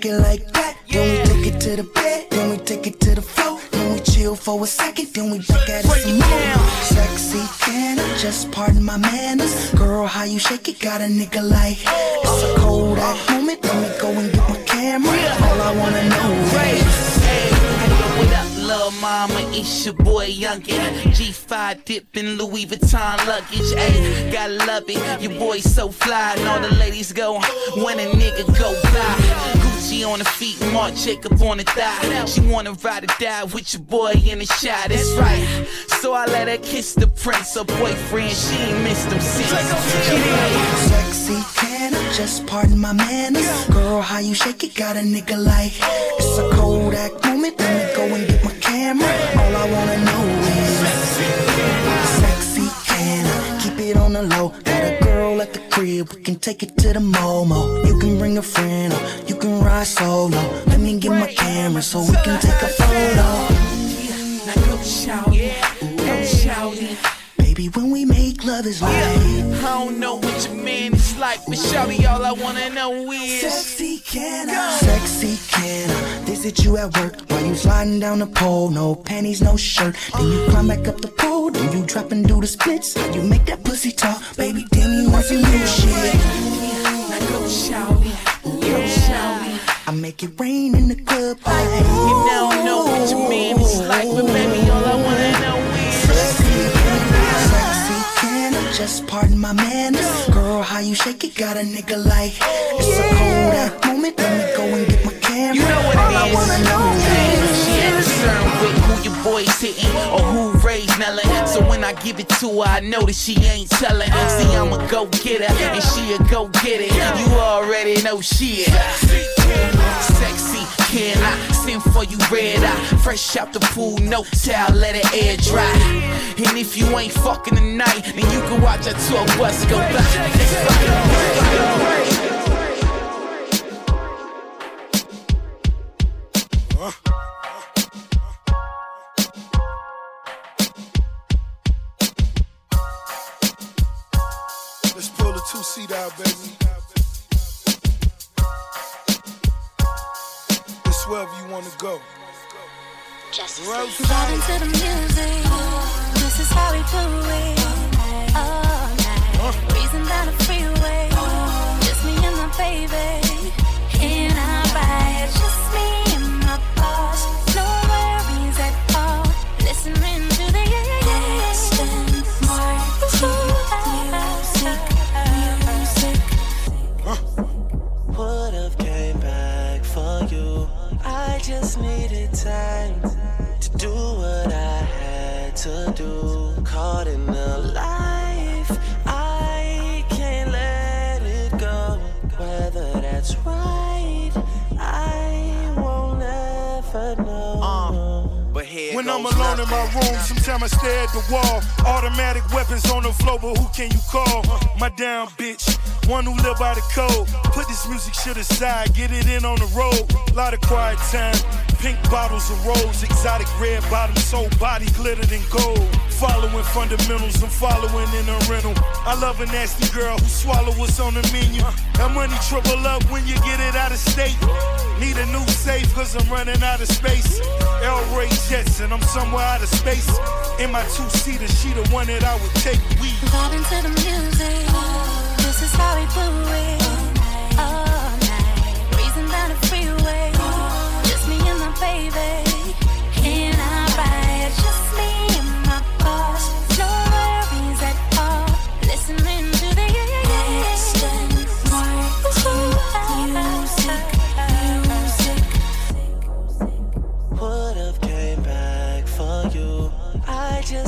It like that. Then we take it to the bed. Then we take it to the floor. Then we chill for a second. Then we back at it some more. Sexy, can just pardon my manners? Girl, how you shake it? Got a nigga like it's a Kodak moment. Let me go and get my camera. All I wanna know is. What up, little mama? It's your boy Youngin. G5 dipping Louis Vuitton luggage. Ayy, gotta love it. Your boy so fly, and all the ladies go when a nigga go fly. Gucci on the feet, Marc Jacob on the thigh. She wanna ride or die with your boy in the shot. That's right. So I let her kiss the prince, her boyfriend. She ain't missed him since. Sexy, can I just pardon my manners? Girl, how you shake it? Got a nigga like it's a Kodak moment. Let me go and get my camera. All I wanna know the low? Got a girl at the crib, we can take it to the Momo. You can bring a friend or you can ride solo. Let me get my camera so we can take a photo. Now go shouting. Baby, when we make love is like I don't know what your man is like, but shawty, all I wanna know is Sexy can I? Sexy can I? Visit you at work while you sliding down the pole. No panties, no shirt. Then you climb back up the pole. Then you drop and do the splits. You make that pussy talk, baby. Then you want some new shit. Go shout it, go shout it. I make it rain in the club. You now know what your man is like, but baby, all I wanna know just pardon my manners? Girl, how you shake it got a nigga like It's a Kodak moment, let me go and get my camera You know what All it I wanna know She ain't concerned with who your boy's hitting or who Ray's nailing. So when I give it to her, I know that she ain't telling. See, I'm a go getter and she a go get it. You already know shit. Sexy, can I send for you red eye? Fresh out the pool, no towel, let it air dry. And if you ain't fucking tonight, then you can watch a tour bus go by. Let's pull the two seat out, baby. It's wherever you wanna go. Rose Vibing to the music. This is how we do it. All night. Breezing down the freeway. Just me and my baby. In our ride. Just me and my boss. No worries at all. Listening just needed time to do what I had to do. Caught in the life, When I'm alone in my room, sometimes I stare at the wall. Automatic weapons on the floor, but who can you call? My down bitch, one who live by the code. Put this music shit aside, get it in on the road. Lot of quiet time, pink bottles of rose, exotic red bottoms, soul body glittered in gold. Following fundamentals, I'm following in a rental. I love a nasty girl who swallow what's on the menu. That money triple up when you get it out of state. Need a new safe, cause I'm running out of space. El Ray Jets, and I'm somewhere out of space. In my two seater, she the one that I would take. We Vibing to the music. This is how we do it.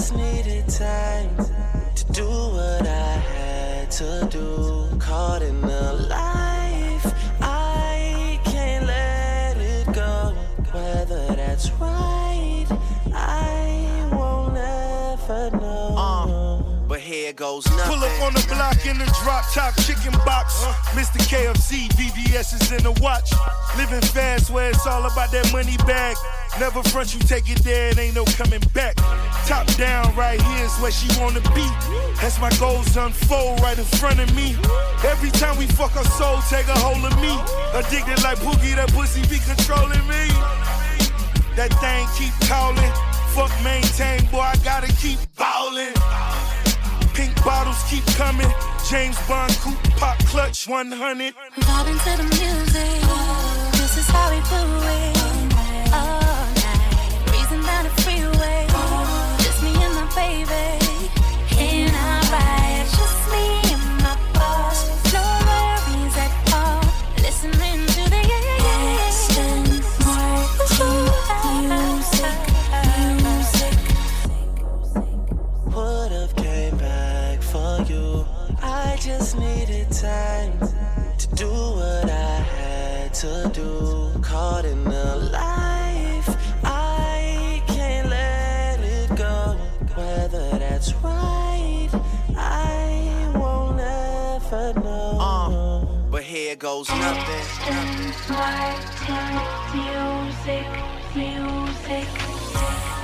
Just needed time to do what I had to do. Caught in the life, but here goes nothing. Pull up on the block in the drop top chicken box. Mr. KFC, VVS is in the watch. Living fast where it's all about that money bag. Never front you take it there, it ain't no coming back. Top down, right here is where she wanna be. As my goals unfold right in front of me. Every time we fuck our soul, take a hold of me. Addicted like Boogie, that pussy be controlling me. That thing keep calling. Fuck maintain, boy, I gotta keep ballin'. Pink bottles keep coming. James Bond coupe pop clutch 100. Vibing to the music. This is how we do it. All night. Breezing down the freeway. Just me and my baby. Needed time to do what I had to do. Caught in the life, I can't let it go. Whether that's right, I won't ever know. Uh, but here goes nothing. Music, music.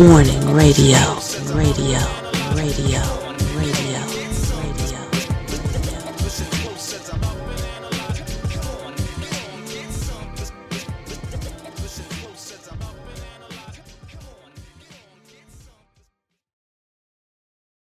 Warning Radio.